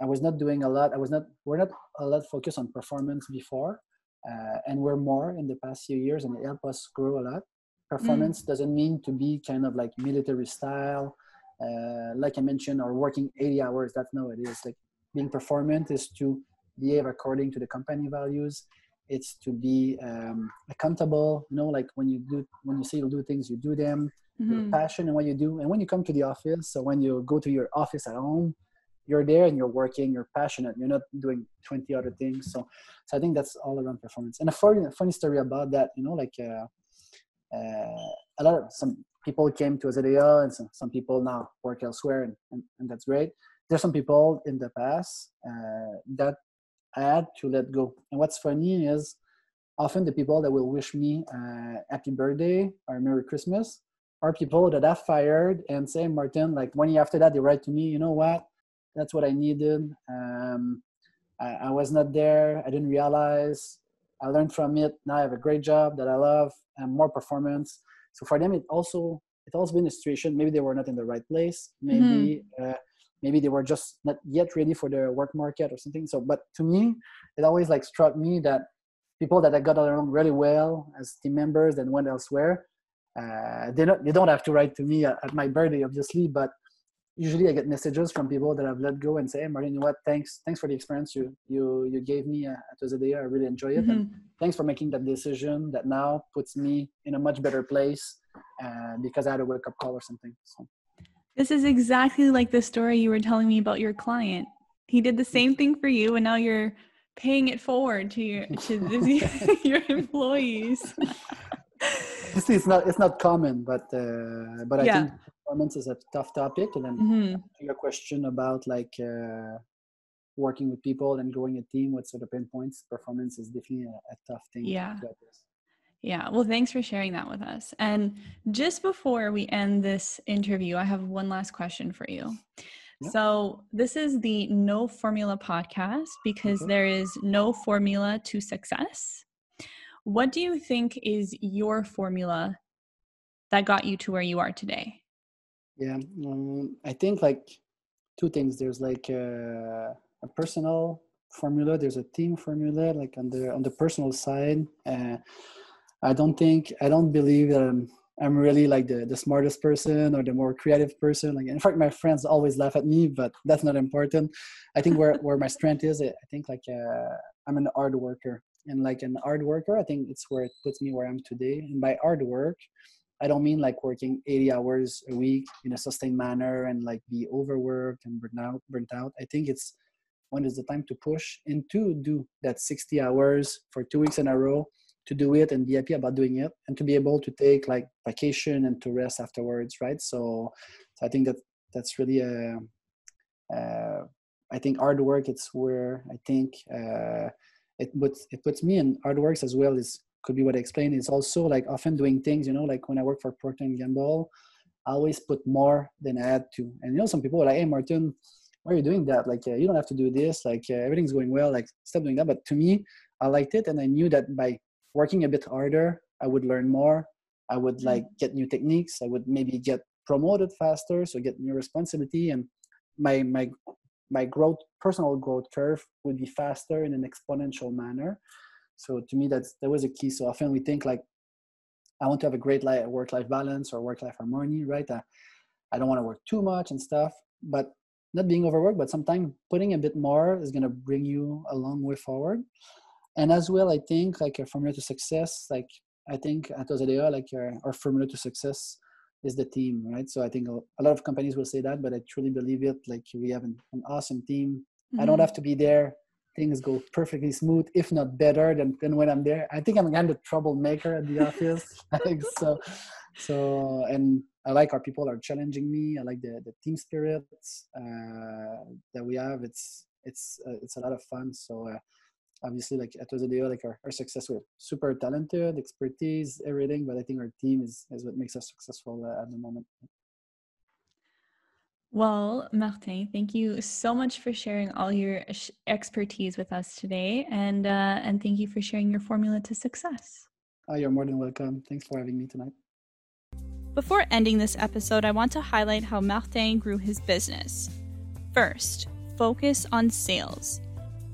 I was not doing a lot. I was not we're not a lot focused on performance before uh, and we're more in the past few years and it helped us grow a lot performance mm. doesn't mean to be kind of like military style uh, like i mentioned or working 80 hours that's not what it is like being performant is to behave according to the company values it's to be um, accountable you know like when you do when you say you'll do things you do them mm-hmm. passion and what you do and when you come to the office so when you go to your office at home you're there and you're working, you're passionate, you're not doing 20 other things. So, so I think that's all around performance. And a funny, funny story about that, you know, like uh, uh, a lot of some people came to Osedea and some, some people now work elsewhere and, and, and, that's great. There's some people in the past uh, that I had to let go. And what's funny is often the people that will wish me uh, happy birthday or Merry Christmas are people that I've fired and say, Martin, like one year after that, they write to me, you know what? that's what I needed. Um, I, I, was not there. I didn't realize. I learned from it. Now I have a great job that I love and more performance. So for them, it also it also been a situation. Maybe they were not in the right place. Maybe mm-hmm. uh, maybe they were just not yet ready for the work market or something. So, but to me, it always like struck me that people that I got along really well as team members and went elsewhere, uh, they don't they don't have to write to me at, at my birthday, obviously, but usually I get messages from people that I've let go and say, hey, Martin, you know what? Thanks, thanks for the experience you you you gave me uh, at Osedea. I really enjoy it, mm-hmm. and thanks for making that decision that now puts me in a much better place uh, because I had a wake up call or something. So. This is exactly like the story you were telling me about your client. He did the same thing for you, and now you're paying it forward to your *laughs* to this, *laughs* your employees. *laughs* it's not it's not common, but uh, but I yeah. think performance is a tough topic. And then mm-hmm. your question about like uh, working with people and growing a team, what sort of pinpoints performance is definitely a, a tough thing. Yeah. Yeah, well, thanks for sharing that with us. And just before we end this interview, I have one last question for you. So, this is the No Formula podcast because there is no formula to success. What do you think is your formula that got you to where you are today? Yeah, um, I think like two things. There's like a, a, personal formula. There's a team formula. Like on the on the personal side, uh, I don't think I don't believe that I'm I'm really like the, the smartest person or the more creative person. Like in fact, my friends always laugh at me, but that's not important. I think where, where my strength is, I think like uh, I'm an hard worker, and like an hard worker, I think it's where it puts me where I am today. And by hard work, I don't mean like working 80 hours a week in a sustained manner and like be overworked and burnt out. Burnt out. I think it's when is the time to push and to do that 60 hours for two weeks in a row to do it and be happy about doing it and to be able to take like vacation and to rest afterwards right? So, so i think that that's really a, uh, I think hard work it's where i think uh, it puts it puts me in hard works as well is could be what i explained is also like often doing things you know like when i work for procter and gamble i always put more than i had to. And you know some people are like hey martin why are you doing that? Like uh, you don't have to do this. Like uh, everything's going well. Like stop doing that. But to me i liked it and i knew that by working a bit harder, I would learn more. I would like mm. get new techniques. I would maybe get promoted faster, so get new responsibility, and my my my growth, personal growth curve would be faster in an exponential manner. So to me, that's that was a key. So often we think like, I want to have a great life, work-life balance or work-life harmony, right? I don't want to work too much and stuff, but not being overworked. But sometimes putting a bit more is going to bring you a long way forward and as well i think like a formula to success like i think at Osedea, like our, our formula to success is the team right? So i think a lot of companies will say that but i truly believe it like we have an, an awesome team. Mm-hmm. i don't mm-hmm. have to be there. Things go perfectly smooth if not better than, than when i'm there. I think i'm kind of troublemaker at the office *laughs* i think so so and i like our people are challenging me. I like the, the team spirit uh, that we have. It's it's uh, it's a lot of fun. So uh, obviously like at Osedea, like our, our success we're super talented expertise everything but i think our team is is what makes us successful uh, at the moment. Well martin thank you so much for sharing all your expertise with us today and uh, and thank you for sharing your formula to success. Oh, you're more than welcome. Thanks for having me tonight. Before ending this episode i want to highlight how martin grew his business. First focus on sales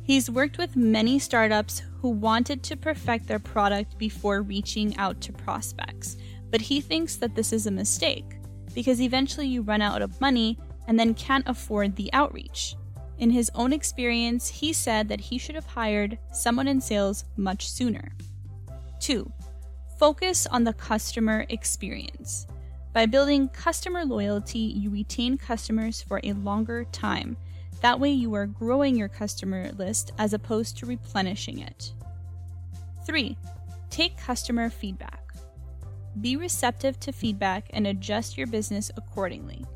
He's worked with many startups who wanted to perfect their product before reaching out to prospects, but he thinks that this is a mistake because eventually you run out of money and then can't afford the outreach. In his own experience, he said that he should have hired someone in sales much sooner. 2. Focus on the customer experience. By building customer loyalty, you retain customers for a longer time that way, you are growing your customer list as opposed to replenishing it. 3. Take customer feedback. Be receptive to feedback and adjust your business accordingly.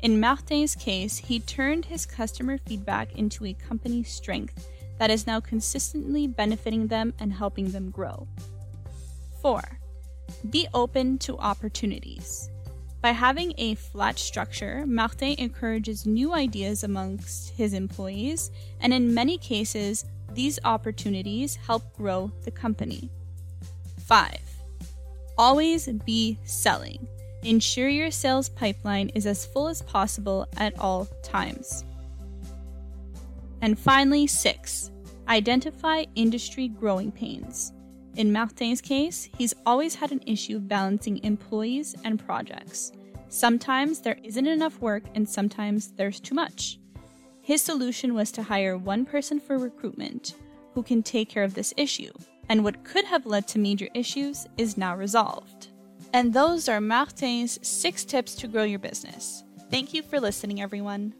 In Martin's case, he turned his customer feedback into a company strength that is now consistently benefiting them and helping them grow. 4. Be open to opportunities. By having a flat structure, Martin encourages new ideas amongst his employees, and in many cases, these opportunities help grow the company. 5. Always be selling. Ensure your sales pipeline is as full as possible at all times. And finally, 6. Identify industry growing pains. In Martin's case, he's always had an issue balancing employees and projects. Sometimes there isn't enough work, and sometimes there's too much. His solution was to hire one person for recruitment who can take care of this issue, and what could have led to major issues is now resolved. And those are Martin's six tips to grow your business. Thank you for listening, everyone.